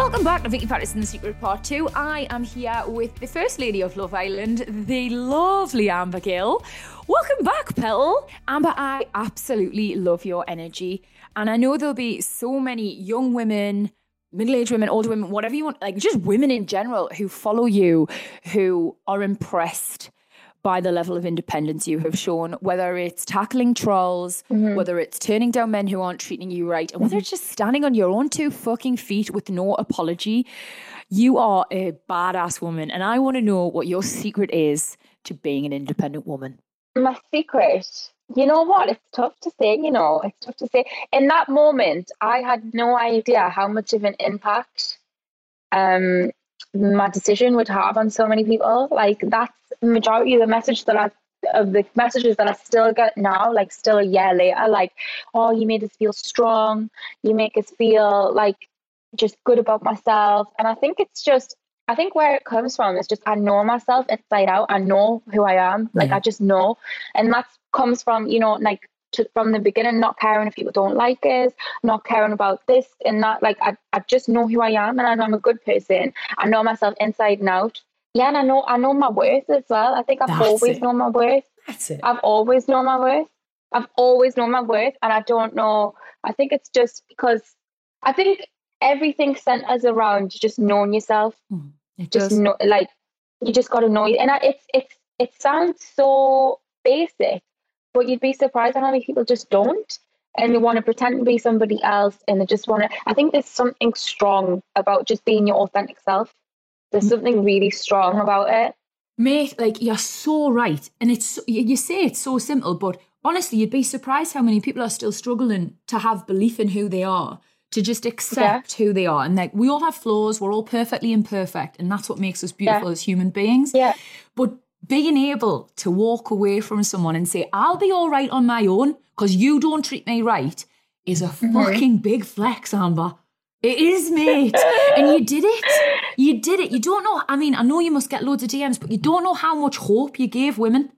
Welcome back to Vicky Pattison, The Secret Part 2. I am here with the First Lady of Love Island, the lovely Amber Gill. Welcome back, Petal. Amber, I absolutely love your energy. And I know there'll be so many young women, middle aged women, older women, whatever you want, like just women in general who follow you, who are impressed by the level of independence you have shown, whether it's tackling trolls, whether it's turning down men who aren't treating you right, and whether it's just standing on your own two fucking feet with no apology. You are a badass woman, and I want to know what your secret is to being an independent woman. My secret, you know what? It's tough to say, you know, it's tough to say. In that moment, I had no idea how much of an impact um my decision would have on so many people. Like that's the majority of the message that I of the messages that I still get now, like still a year later, like, oh, you made us feel strong, you make us feel like just good about myself. And I think it's just I think where it comes from is just I know myself inside out. I know who I am. Like I just know. And that comes from, you know, like to, from the beginning, not caring if people don't like us, not caring about this and that. Like I, I just know who I am and I know I'm a good person. I know myself inside and out. Yeah, and I know I know my worth as well. I think I've That's always it. known my worth. That's it. I've always known my worth. I've always known my worth, and I don't know. I think it's just because I think everything centers around just knowing yourself. Hmm, it Just does. know, like you just got to know it. And I, it's it's it sounds so basic, but you'd be surprised at how many people just don't, and they want to pretend to be somebody else, and they just want to. I think there's something strong about just being your authentic self. There's mm. something really strong about it. Mate, like you're so right. And it's you say it's so simple, but honestly, you'd be surprised how many people are still struggling to have belief in who they are, to just accept who they are. And like we all have flaws, we're all perfectly imperfect, and that's what makes us beautiful Yeah. as human beings. Yeah. But being able to walk away from someone and say, I'll be all right on my own because you don't treat me right is a mm-hmm. fucking big flex, Amber. It is, mate. and you did it. You did it. You don't know. I mean, I know you must get loads of DMs, but you don't know how much hope you gave women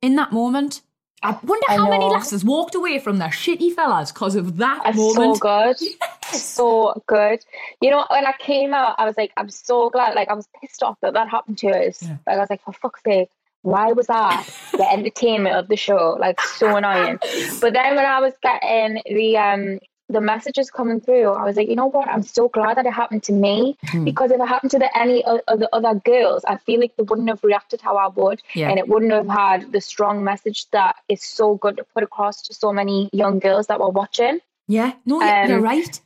in that moment. I wonder I how many lasses walked away from their shitty fellas because of that It's moment. so good. So good. You know, when I came out, I was like, I'm so glad. Like, I was pissed off that that happened to us. Like, I was like, for fuck's sake, why was I the entertainment of the show? Like, so annoying. But then when I was getting the um the messages coming through, I was like, you know what? I'm so glad that it happened to me Hmm. because if it happened to the, any of the other girls, I feel like they wouldn't have reacted how I would, Yeah. and it wouldn't have had the strong message that is so good to put across to so many young girls that were watching. Yeah, no, you're, Um, you're right.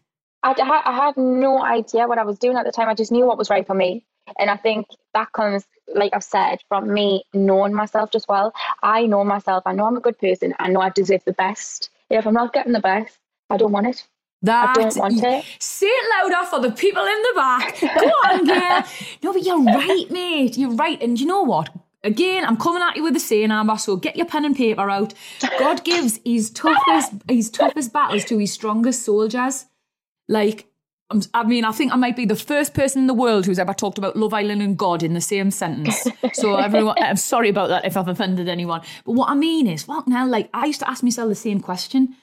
I, I had- I had no idea what I was doing at the time. I just knew what was right for me. And I think that comes, like I've said, from me knowing myself just well. I know myself. I know I'm a good person. I know I deserve the best. If I'm not getting the best, I don't want it. That I don't want it. Say it louder for the people in the back. Go on, girl. No, but you're right, mate. You're right. And you know what? Again, I'm coming at you with the same Amber. So get your pen and paper out. God gives his toughest, his toughest battles to his strongest soldiers. Like, I'm, mean, I think I might be the first person in the world who's ever talked about Love Island and God in the same sentence. So everyone, I'm sorry about that if I've offended anyone. But what I mean is, fucking now, like I used to ask myself the same question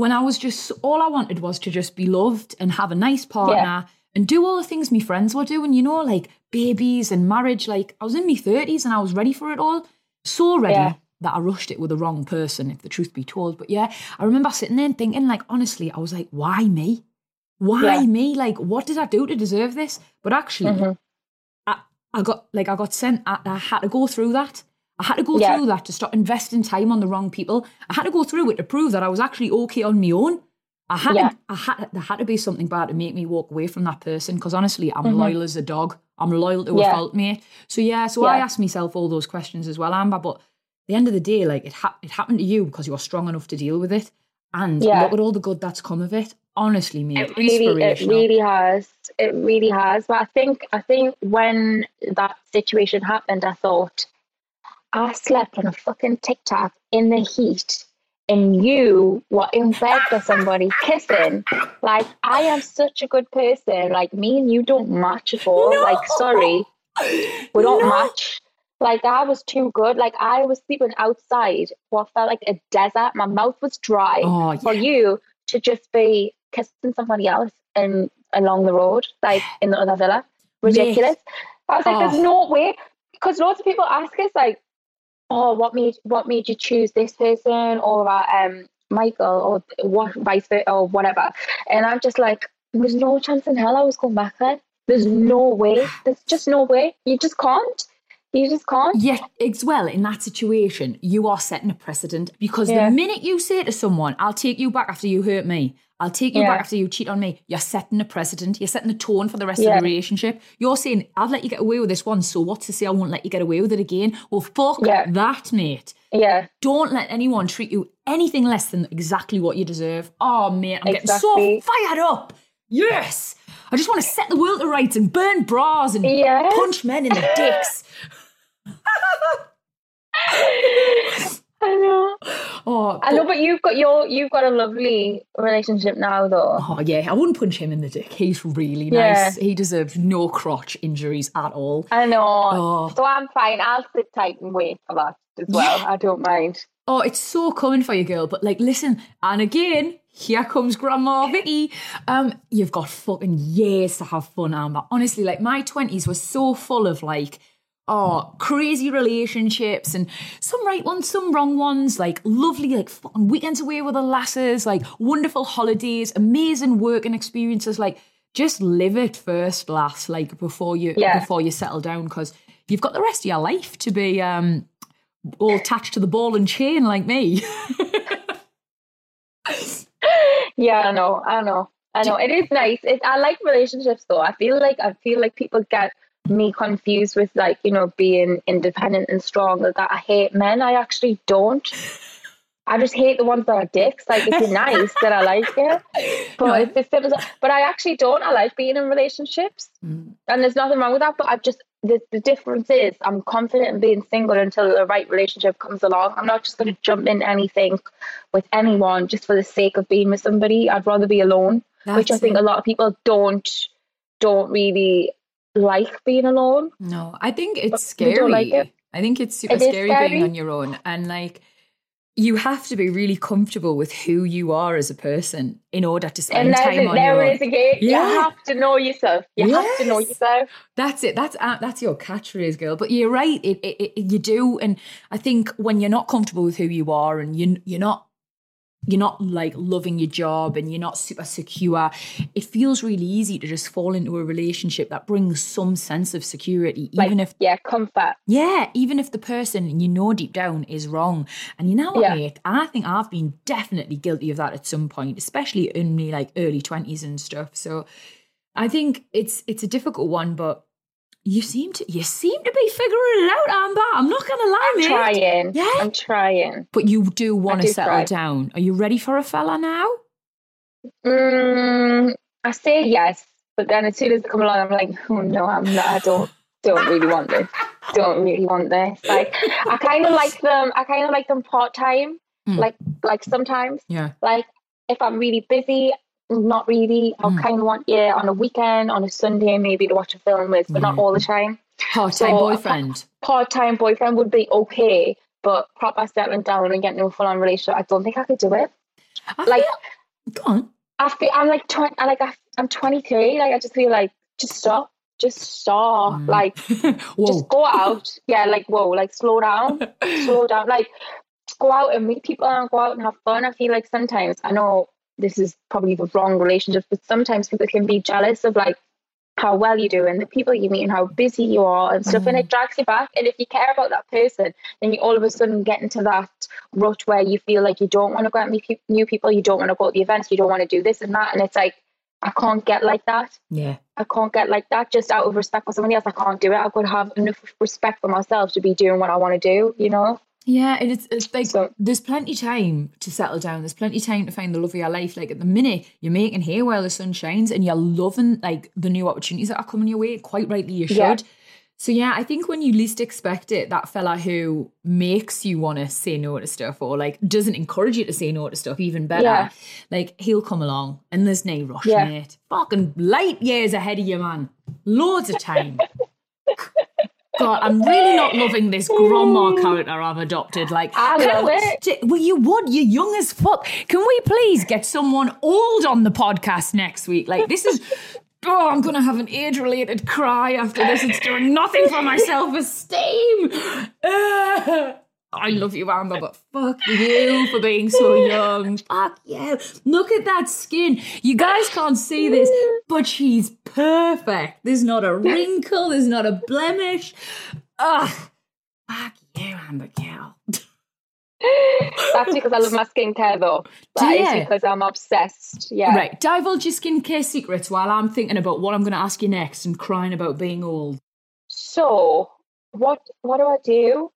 when I was just all I wanted was to just be loved and have a nice partner and do all the things my friends were doing, you know, like babies and marriage. Like I was in my thirties and I was ready for it all, so ready Yeah. that I rushed it with the wrong person, if the truth be told. But yeah, I remember sitting there and thinking, like, honestly, I was like, why me? Why Yeah. me? Like, what did I do to deserve this? But actually, Mhm. I, I got like I got sent. I, I had to go through that. I had to go Yeah. through that to stop investing time on the wrong people. I had to go through it to prove that I was actually okay on my own. I had, Yeah. to, I had, there had to be something bad to make me walk away from that person. Because honestly, I'm Mhm. loyal as a dog. I'm loyal to Yeah. a fault, mate. So yeah, so I Yeah. ask myself all those questions as well, Amber. But at the end of the day, like it, ha- it happened to you because you were strong enough to deal with it, and Yeah. look at all the good that's come of it. Honestly, mate, It really, it really has. It really has. But I think, I think when that situation happened, I thought, I slept on a fucking TikTok in the heat, and you were in bed with somebody kissing. Like I am such a good person. Like me and you don't match at all. No. Like sorry, we don't No. match. Like I was too good. Like I was sleeping outside what felt like a desert. My mouth was dry. Oh, For you to just be kissing somebody else and along the road, like in the other villa. Ridiculous. I was like, Oh. there's no way. Because lots of people ask us like, oh, what made what made you choose this person or uh, um Michael or what vice versa or whatever. And I'm just like, there's no chance in hell I was going back there. There's no way. There's just no way. You just can't. You just can't. Yet, as well, in that situation, you are setting a precedent because Yeah. the minute you say to someone, I'll take you back after you hurt me, I'll take you Yeah. back after you cheat on me, you're setting a precedent. You're setting a tone for the rest Yeah. of the relationship. You're saying, I've let you get away with this one, so what's to say I won't let you get away with it again? Well, fuck Yeah. that, mate. Yeah. Don't let anyone treat you anything less than exactly what you deserve. Oh, mate, I'm getting so fired up. Yes. I just want to set the world to rights and burn bras and Yes. punch men in the dicks. I know. Oh, I know, but you've got your you've got a lovely relationship now though. Oh yeah, I wouldn't punch him in the dick. He's really Yeah. nice. He deserves no crotch injuries at all. I know. Oh. So I'm fine. I'll sit tight and wait for that as well. I don't mind. Oh, it's so coming for you, girl. But like, listen, and again, here comes Grandma Vicky. Um, you've got fucking years to have fun, Amber. Honestly, like my twenties were so full of like. Oh, crazy relationships and some right ones, some wrong ones, like lovely, like weekends away with the lasses, like wonderful holidays, amazing working experiences. Like, just live it first, last, like before you Yeah. before you settle down, because you've got the rest of your life to be um all attached to the ball and chain like me. Yeah, I know. I know. I know. It is nice. It, I like relationships though. I feel like I feel like people get me confused with like you know being independent and strong. That I hate men. I actually don't. I just hate the ones that are dicks. Like if you're nice, then I like it. But No. it's as But I actually don't. I like being in relationships, Mm. and there's nothing wrong with that. But i've just the the difference is I'm confident in being single until the right relationship comes along. I'm not just going to jump in anything with anyone just for the sake of being with somebody. I'd rather be alone, which I think it. a lot of people don't don't really like being alone. No, I think it's scary. like it? I think it's super It is scary, being on your own. And like you have to be really comfortable with who you are as a person in order to spend And time on there your own. is again. Yeah. You have to know yourself. You have to know yourself. That's it. That's uh, that's your catchphrase, girl. But you're right. It, it, it, you do, and I think when you're not comfortable with who you are, and you you're not you're not like loving your job, and you're not super secure, it feels really easy to just fall into a relationship that brings some sense of security, Like, even if yeah, comfort. yeah, even if the person you know deep down is wrong. And you know what, Yeah. mate? I think I've been definitely guilty of that at some point, especially in my like early twenties and stuff. So I think it's it's a difficult one, but you seem to you seem to be figuring it out, Amber. I'm not gonna lie, I'm mate. trying. Yeah. I'm trying. But you do want to settle try. down. Are you ready for a fella now? Mm, I say yes, but then as soon as they come along, I'm like, oh no, I'm not. I don't don't really want this. Don't really want this. Like I kind of like them. I kind of like them part time. Mm. Like like sometimes. Yeah. Like if I'm really busy, not really. I'll Mm. kind of want yeah on a weekend, on a Sunday maybe to watch a film with, but not all the time. Part time So, boyfriend. Part time boyfriend would be okay, but proper settling down and getting a full on relationship, I don't think I could do it. I Like feel- go on. I feel I'm like twenty. I like I, I'm 23. Like I just feel like just stop, just stop. Mm. Like just go out. Yeah, like whoa, like slow down, slow down. Like go out and meet people and go out and have fun. I feel like sometimes I know this is probably the wrong relationship, but sometimes people can be jealous of like how well you do and the people you meet and how busy you are and stuff, and Mm. it drags you back. And if you care about that person, then you all of a sudden get into that rut where you feel like you don't want to go out and meet peop- new people, you don't want to go to the events, you don't want to do this and that, and it's like I can't get like that. Yeah. I can't get like that just out of respect for somebody else. I can't do it. I've got to have enough respect for myself to be doing what I want to do, you know? Yeah, and it's, it's like So- there's plenty time to settle down. There's plenty time to find the love of your life. Like at the minute, you're making hay while the sun shines, and you're loving like the new opportunities that are coming your way. Quite rightly, you should. Yeah. So yeah, I think when you least expect it, that fella who makes you want to say no to stuff or like doesn't encourage you to say no to stuff, even better. Yeah. Like he'll come along, and there's no rush, Yeah. mate. Fucking light years ahead of you, man. Loads of time. God, I'm really not loving this grandma character I've adopted. Like, I love we- it. Well, you would. You're young as fuck. Can we please get someone old on the podcast next week? Like, this is. Oh, I'm gonna have an age-related cry after this. It's doing nothing for my self-esteem. Ah. I mm. love you, Amber, uh, but fuck you for being so young. Fuck you. Look at that skin. You guys can't see this, but she's perfect. There's not a wrinkle, there's not a blemish. Ugh. Fuck you, Amber girl. That's because I love my skincare though. Do That is ya? because I'm obsessed. Yeah. Right, divulge your skincare secrets while I'm thinking about what I'm going to ask you next and crying about being old. So what what do I do?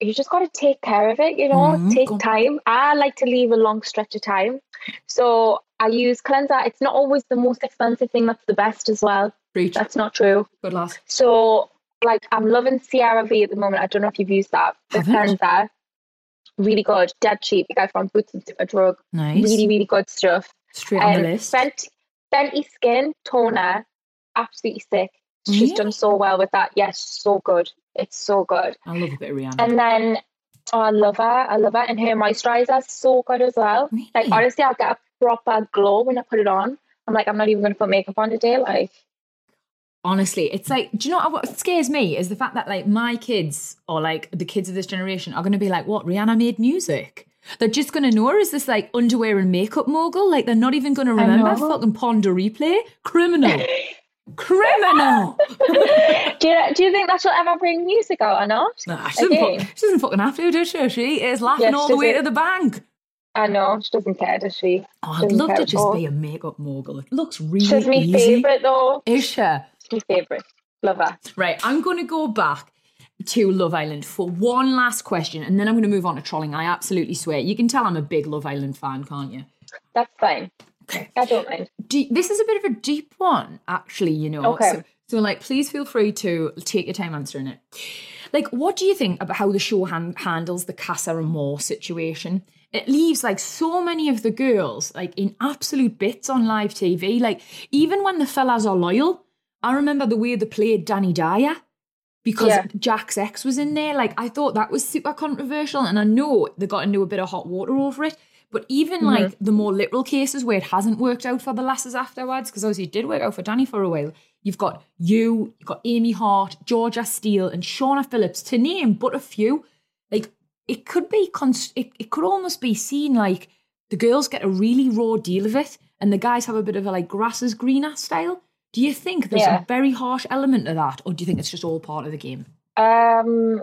You just got to take care of it, you know. Mhm. Take time. I like to leave a long stretch of time, so I use cleanser. It's not always the most expensive thing. That's the best as well. Preach. That's not true. Good lass. So, like, I'm loving CeraVe at the moment. I don't know if you've used that. The Haven't. cleanser, really good, dead cheap. You guys from Boots and a drug. Nice. Really, really good stuff. Straight on the Um, list. Fenty, Fenty Skin Toner, absolutely sick. She's done so well with that. Yes, so good. It's so good. I love a bit of Rihanna. And then, oh, I love her. I love her. And her moisturizer is so good as well. Like, honestly, I'll get a proper glow when I put it on. I'm like, I'm not even going to put makeup on today. Like, Honestly, it's like, do you know what scares me is the fact that like my kids or like the kids of this generation are going to be like, what? Rihanna made music. They're just going to know her as this like underwear and makeup mogul. Like they're not even going to remember fucking Pon de Replay. Criminal. Criminal. do you, do you think that she'll ever bring music out or not? Nah, she, doesn't fuck, she doesn't fucking have to, does she? She is laughing all the way to the bank. I know. She doesn't care, does she? Oh, I'd love to just all. be a makeup mogul. It looks really She's my easy. favourite, though. Is she? She's my favourite. Love her. Right, I'm going to go back to Love Island for one last question, and then I'm going to move on to trolling. I absolutely swear. You can tell I'm a big Love Island fan, can't you? That's fine. Okay. I don't mind. Do, this is a bit of a deep one, actually, you know. Okay. So, so, like, please feel free to take your time answering it. Like, what do you think about how the show han- handles the Casa Amor situation? It leaves like so many of the girls like in absolute bits on live TV. Like, even when the fellas are loyal, I remember the way they played Dani Dyer because Yeah. Jack's ex was in there. Like, I thought that was super controversial, and I know they got into a bit of hot water over it. But even like the more literal cases where it hasn't worked out for the lasses afterwards, because obviously it did work out for Dani for a while. You've got you, you've got Amy Hart, Georgia Steele, and Shauna Phillips, to name but a few. Like it could be, cons- it, it could almost be seen like the girls get a really raw deal of it, and the guys have a bit of a like grass is greener style. Do you think there's Yeah. a very harsh element to that, or do you think it's just all part of the game? Um,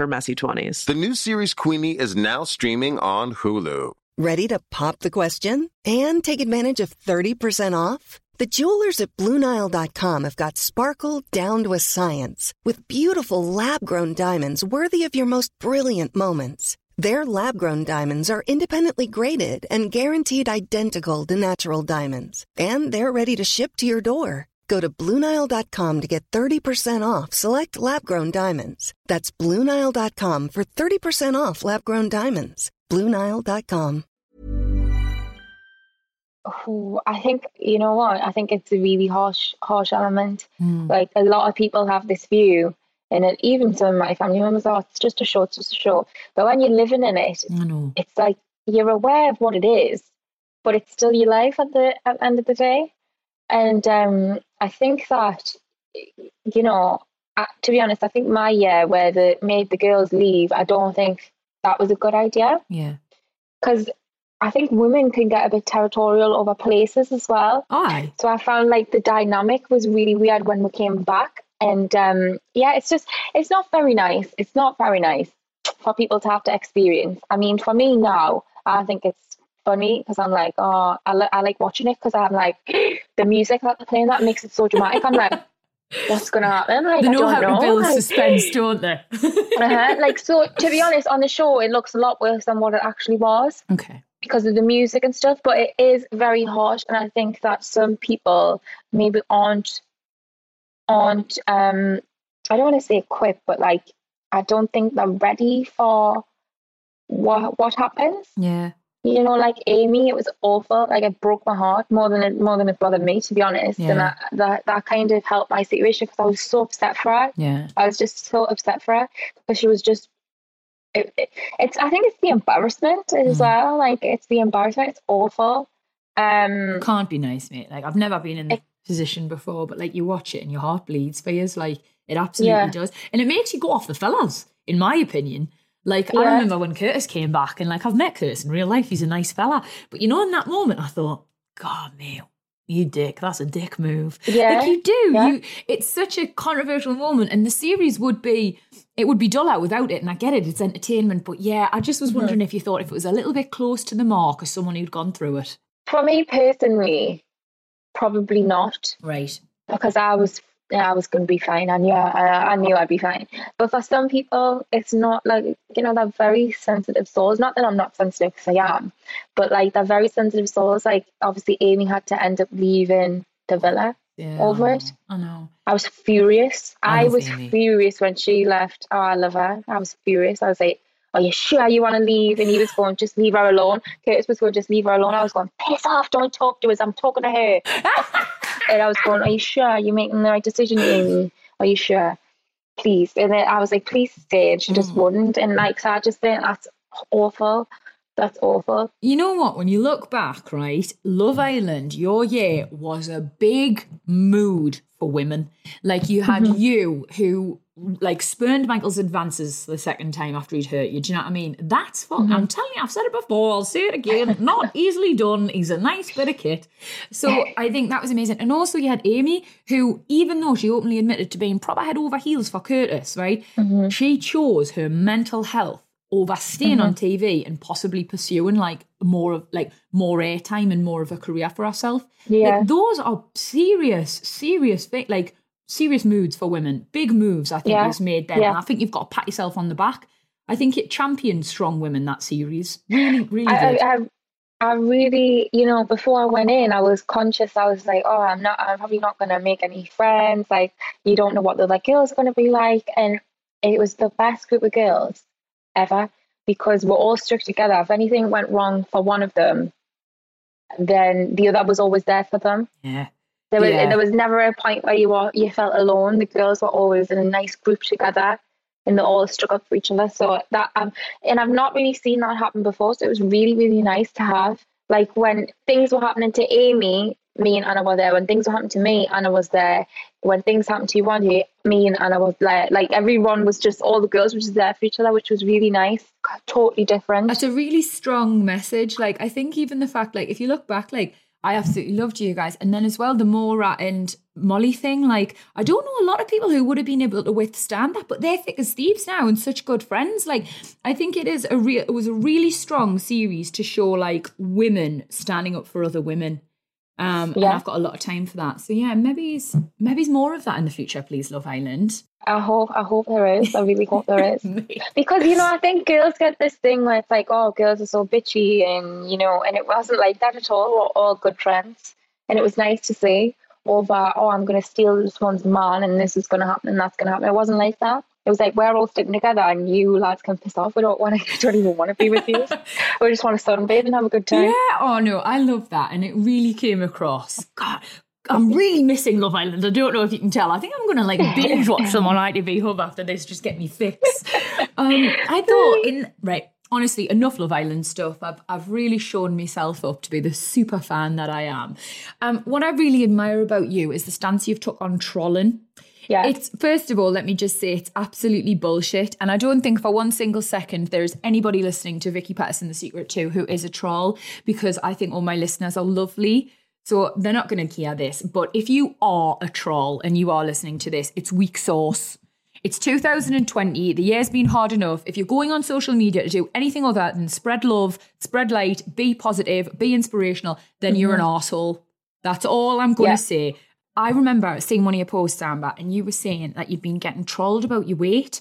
her messy 20s. the new series Queenie is now streaming on Hulu. Ready to pop the question and take advantage of 30% off? The jewelers at BlueNile.com have got sparkle down to a science with beautiful lab grown diamonds worthy of your most brilliant moments. Their lab grown diamonds are independently graded and guaranteed identical to natural diamonds, and they're ready to ship to your door. Go to BlueNile.com to get 30% off select lab grown diamonds. That's BlueNile.com for 30% off lab grown diamonds. BlueNile.com. Ooh, I think you know what? I think it's a really harsh, harsh element. Like a lot of people have this view, and it, even some of my family members are. It's just a show. It's just a show. But when you're living in it, I know. it's like you're aware of what it is, but it's still your life at the at the end of the day. And um, I think that you know, uh, to be honest, I think my year where they made the girls leave, I don't think that was a good idea Yeah. because I think women can get a bit territorial over places as well. Aye. So I found like the dynamic was really weird when we came back. And um, yeah, it's just, it's not very nice. It's not very nice for people to have to experience. I mean, for me now, I think it's funny because I'm like, oh, I, li- I like watching it because I'm like, the music that they're playing that makes it so dramatic. I'm like, what's going to happen? Like, They I don't how know. to build Like- suspense, don't they? uh-huh. Like, so to be honest, on the show, it looks a lot worse than what it actually was okay. because of the music and stuff, but it is very harsh, and I think that some people maybe aren't aren't um I don't want to say equipped, but like I don't think they're ready for what what happens. Yeah. You know, like Amy, it was awful. Like it broke my heart more than it more than it bothered me, to be honest. Yeah. And that, that that kind of helped my situation because I was so upset for her. Yeah. I was just so upset for her because she was just. It, it, it's. I think it's the embarrassment as Mm. well. Like it's the embarrassment. It's awful. Um. Can't be nice, mate. Like I've never been in the It- position before, but like you watch it and your heart bleeds for you. Like it absolutely Yeah. does. And it makes you go off the fellas, in my opinion. Like I remember when Curtis came back and like I've met Curtis in real life, he's a nice fella. But you know, in that moment I thought, God mate, you dick, that's a dick move. Yeah, Like you do. yeah. You it's such a controversial moment and the series would be it would be dull out without it, and I get it, it's entertainment. But yeah, I just Mm-hmm. was wondering if you thought if it was a little bit close to the mark as someone who'd gone through it. For me personally, probably not Right. because I was. Yeah, I was going to be fine. I knew. I, I knew I'd be fine. But for some people, it's not like you know they're very sensitive souls. Not that I'm not sensitive because I am, but like they're very sensitive souls. Like obviously, Amy had to end up leaving the villa Yeah. over I it. I know. I was furious. I I, was Amy. furious when she left. Oh, I love her. I was furious. I was like, Are you sure you want to leave? And he was going, Just leave her alone. Curtis was going, Just leave her alone. I was going, Piss off. Don't talk to us. I'm talking to her. and I was going, Are you sure you're making the right decision, Amy? Are you sure? Please. And then I was like, Please stay. And she just mm. wouldn't. And like, so I just think that's awful. That's awful. You know what? When you look back, right, Love Island, your year was a big mood for women. Like you had mm-hmm. you who like spurned Michael's advances the second time after he'd hurt you. Do you know what I mean? That's fun. I'm mm-hmm. telling you, I've said it before, I'll say it again. Not easily done. He's a nice bit of kit. So I think that was amazing. And also you had Amy, who, even though she openly admitted to being proper head over heels for Curtis, right? Mm-hmm. She chose her mental health over staying on mm-hmm. TV and possibly pursuing like more of like more airtime and more of a career for herself. Yeah. Like, those are serious, serious thing like serious moods for women. Big moves, I think, Yeah. was made then. Yeah. I think you've got to pat yourself on the back. I think it championed strong women that series. Really, really I, did. I, I, I really, you know, before I went in, I was conscious. I was like, oh, I'm not, I'm probably not going to make any friends. Like, you don't know what the like girls going to be like. And it was the best group of girls ever because we're all stuck together. If anything went wrong for one of them, then the other was always there for them. yeah. There was Yeah. there was never a point where you were you felt alone. The girls were always in a nice group together, and they all stuck up for each other. So that um, and I've not really seen that happen before. So it was really really nice to have. Like when things were happening to Amy, me and Anna were there. When things were happening to me, Anna was there. When things happened to day, me and Anna was there. Like everyone was just all the girls were just there for each other, which was really nice. Totally different. That's a really strong message. Like, I think even the fact, like, if you look back, like, I absolutely loved you guys. And then as well, the Maura and Molly thing, like, I don't know a lot of people who would have been able to withstand that, but they're thick as thieves now and such good friends. Like, I think it is a real, it was a really strong series to show, like, women standing up for other women. Um, and Yeah. I've got a lot of time for that. So yeah, maybe maybe more of that in the future, please, Love Island. I hope I hope there is. I really hope there is. Because you know, I think girls get this thing where it's like, oh, girls are so bitchy, and you know, and it wasn't like that at all. We're all good friends, and it was nice to see over, oh, I'm going to steal this one's man, and this is going to happen, and that's going to happen. It wasn't like that. It was like we're all sticking together, and you lads can piss off. We don't want to, don't even want to be with you. we just want to sunbathe and have a good time. Yeah, oh no, I love that. And it really came across. God, I'm really missing Love Island. I don't know if you can tell. I think I'm going to like binge watch them on ITV Hub after this, just get me fixed. Um, I thought in, right, honestly, enough Love Island stuff. I've, I've really shown myself up to be the super fan that I am. Um, what I really admire about you is the stance you've took on trolling. Yeah. It's first of all, let me just say it's absolutely bullshit. And I don't think for one single second there's anybody listening to Vicky Pattison The Secret 2 who is a troll because I think all my listeners are lovely. So they're not going to care this. But if you are a troll and you are listening to this, it's weak sauce. It's 2020. The year's been hard enough. If you're going on social media to do anything other than spread love, spread light, be positive, be inspirational, then you're an mm-hmm. arsehole. That's all I'm going to Yeah. say. I remember seeing one of your posts, Amber, and you were saying that you've been getting trolled about your weight.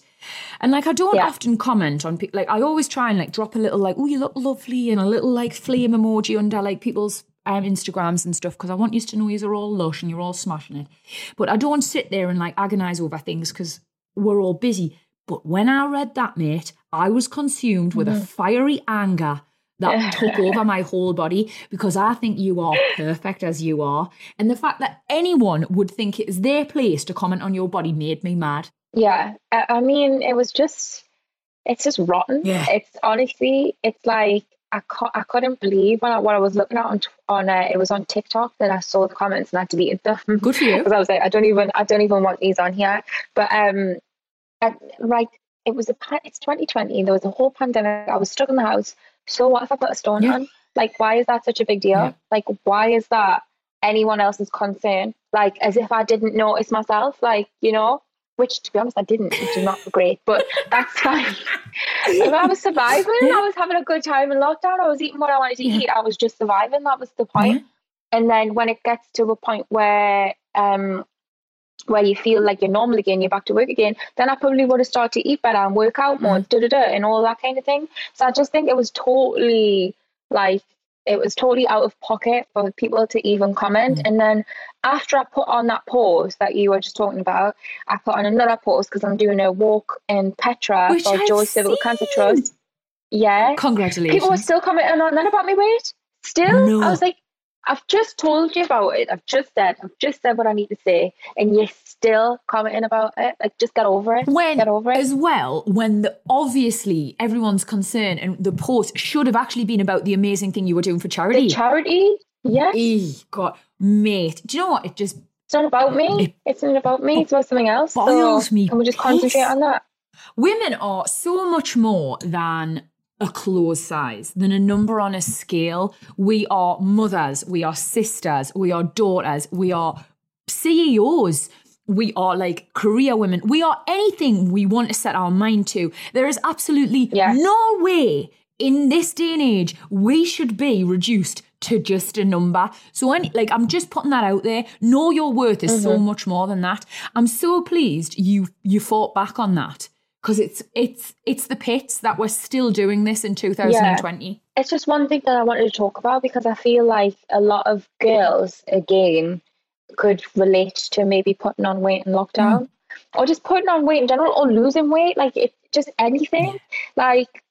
And like, I don't Yeah. often comment on people. Like, I always try and like drop a little like, oh, you look lovely, and a little like flame emoji under like people's um, Instagrams and stuff because I want you to know you're all lush and you're all smashing it. But I don't sit there and like agonize over things because we're all busy. But when I read that, mate, I was consumed with a fiery anger that took over my whole body because I think you are perfect as you are. And the fact that anyone would think it is their place to comment on your body made me mad. Yeah, I, mean, it was just, it's just rotten. Yeah. It's honestly, it's like I, I couldn't believe when I, what I was looking at on t- on uh, it was on TikTok that I saw the comments and I deleted them. Good for you. because I was like, I don't even, I don't even want these on here. But um, I, like it was a, it's 2020. There was a whole pandemic. I was stuck in the house. So what if I put a stone Yeah. on? Like, why is that such a big deal? Yeah. Like, why is that anyone else's concern? Like, as if I didn't notice myself. Like, you know, which to be honest, I didn't, which is not great, but that's fine. I was surviving. I was having a good time in lockdown. I was eating what I wanted to Yeah. eat. I was just surviving. That was the point. And then when it gets to a point where um where you feel like you're normal again, you're back to work again, then I probably would have started to eat better and work out more, mm-hmm. da da da, and all that kind of thing. So I just think it was totally like it was totally out of pocket for people to even comment. Mm-hmm. And then after I put on that post that you were just talking about, I put on another post because I'm doing a walk in Petra Which for I've Joy Civic Cancer. Trust. Yeah. Congratulations. People were still commenting on that about my weight. Still, No. I was like, I've just told you about it. I've just said, I've just said what I need to say, and you're still commenting about it. Like, just get over it. when get over it. as well when the, obviously everyone's concerned and the post should have actually been about the amazing thing you were doing for charity. the charity, yeah, Eeh, God, mate, do you know what? It just it's not about me. It It's not about me. It's about something else. So me can we just concentrate piss. on that? women are so much more than a clothes size, than a number on a scale. We are mothers, we are sisters, we are daughters, we are CEOs. We are like career women. We are anything we want to set our mind to. There is absolutely Yeah. no way in this day and age we should be reduced to just a number. So any like I'm just putting that out there. Know your worth is so mm-hmm. much more than that. I'm so pleased you you fought back on that because it's it's it's the pits that we're still doing this in 2020. It's just one thing that I wanted to talk about because I feel like a lot of girls, again, could relate to maybe putting on weight in lockdown mm. or just putting on weight in general or losing weight. Like, it just anything. Like,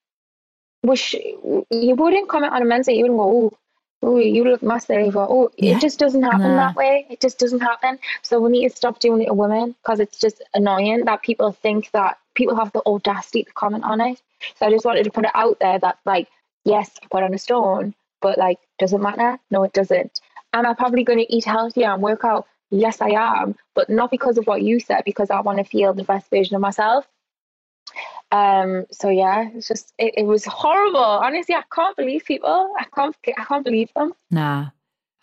wish you wouldn't comment on a men's you wouldn't go, oh, oh, you look massive, or oh, Yeah. it just doesn't happen that way. It just doesn't happen. So we need to stop doing it to women because it's just annoying that people think that people have the audacity to comment on it. So I just wanted to put it out there that, like, yes, I put on a stone, but like, does it matter? No, it doesn't. Am I probably going to eat healthier and work out? Yes, I am, but not because of what you said, because I want to feel the best version of myself. Um. So yeah, it's just it, it was horrible. Honestly, I can't believe people. I can't. I can't believe them. Nah.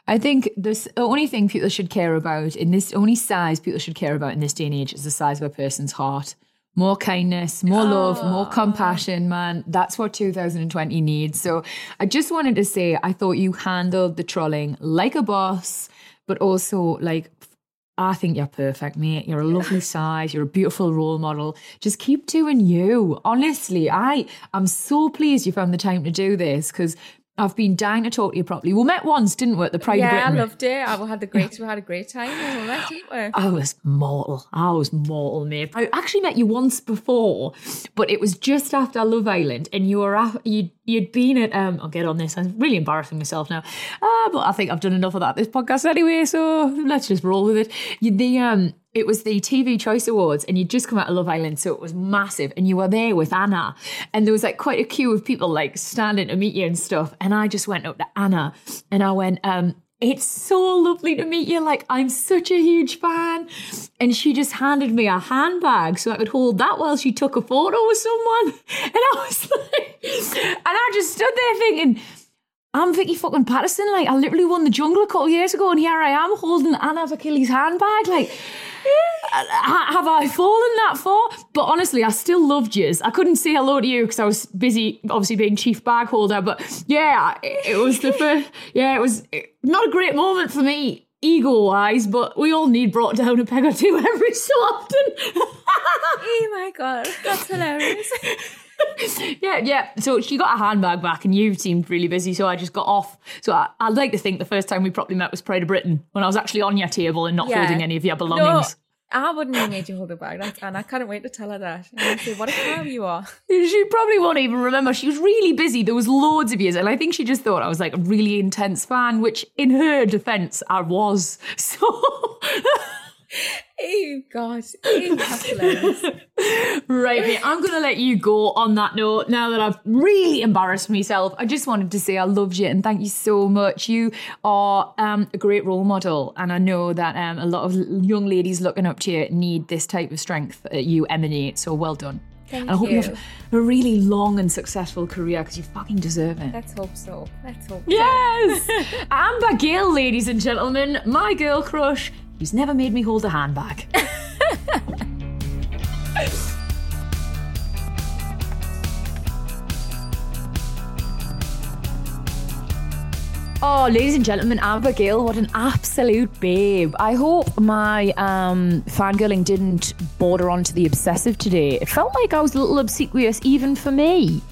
I think this the only thing people should care about in this only size people should care about in this day and age is the size of a person's heart. More kindness, more love, more compassion, man. That's what 2020 needs. So I just wanted to say I thought you handled the trolling like a boss, but also like I think you're perfect, mate. You're a lovely size. You're a beautiful role model. Just keep doing you. Honestly, I am so pleased you found the time to do this because I've been dying to talk to you properly. We met once, didn't we, at the Pride yeah, I loved it. I had the great, we had a great time. we met, didn't we? I was mortal. I was mortal, mate. I actually met you once before, but it was just after Love Island, and you were you you'd been at um I'll get on this. I'm really embarrassing myself now. Uh, but I think I've done enough of that this podcast anyway, so let's just roll with it. You the um it was the TV Choice Awards, and you'd just come out of Love Island, so it was massive. And you were there with Anna, and there was like quite a queue of people like standing to meet you and stuff. And I just went up to Anna, and I went, um, "It's so lovely to meet you. Like I'm such a huge fan." And she just handed me a handbag so I could hold that while she took a photo with someone. And I was like, and I just stood there thinking. I'm Vicky fucking Pattison. Like, I literally won the jungle a couple of years ago, and here I am holding Anna Vakili's handbag. Like, ha- have I fallen that far? But honestly, I still loved yous. I couldn't say hello to you because I was busy, obviously being chief bag holder. But yeah, it, it was the first. Yeah, it was not a great moment for me. Ego wise, but we all need brought down a peg or two every so often. oh my god, that's hilarious. yeah, yeah. So she got a handbag back, and you seemed really busy, so I just got off. So I, I'd like to think the first time we properly met was Pride of Britain when I was actually on your table and not Yeah. holding any of your belongings. I wouldn't have made you hold it back, that's, and I can't wait to tell her that. And say, what a cow you are. She probably won't even remember. She was really busy. There was loads of years, and I think she just thought I was like a really intense fan, which, in her defence, I was. So. Oh God, oh. Right, mate, I'm going to let you go on that note now that I've really embarrassed myself. I just wanted to say I loved you and thank you so much. You are um, a great role model, and I know that um, a lot of young ladies looking up to you need this type of strength that you emanate. So well done. Thank and I hope you. you. have a really long and successful career because you fucking deserve it. Let's hope so. Let's hope. Yes! Amber Gill, ladies and gentlemen, my girl crush, who's never made me hold a handbag. Oh, ladies and gentlemen, Amber Gill, what an absolute babe. I hope my um, fangirling didn't border onto the obsessive today. It felt like I was a little obsequious even for me.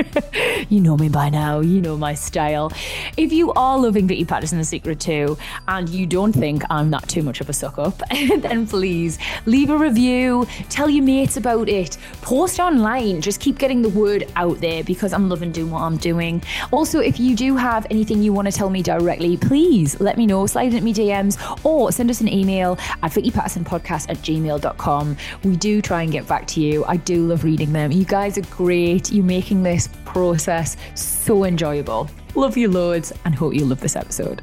you know me by now, you know my style. If you are loving Vicky Pattison The Secret too, and you don't think I'm not too much of a suck up, then please leave a review, tell your mates about it, post online, just keep getting the word out there because I'm loving doing what I'm doing. Also, if you do have anything you want to tell me directly, please let me know, slide into me DMs or send us an email at vickypattersonpodcast at gmail.com. We do try and get back to you. I do love reading them. You guys are great. You're making this process so enjoyable. Love you loads and hope you love this episode.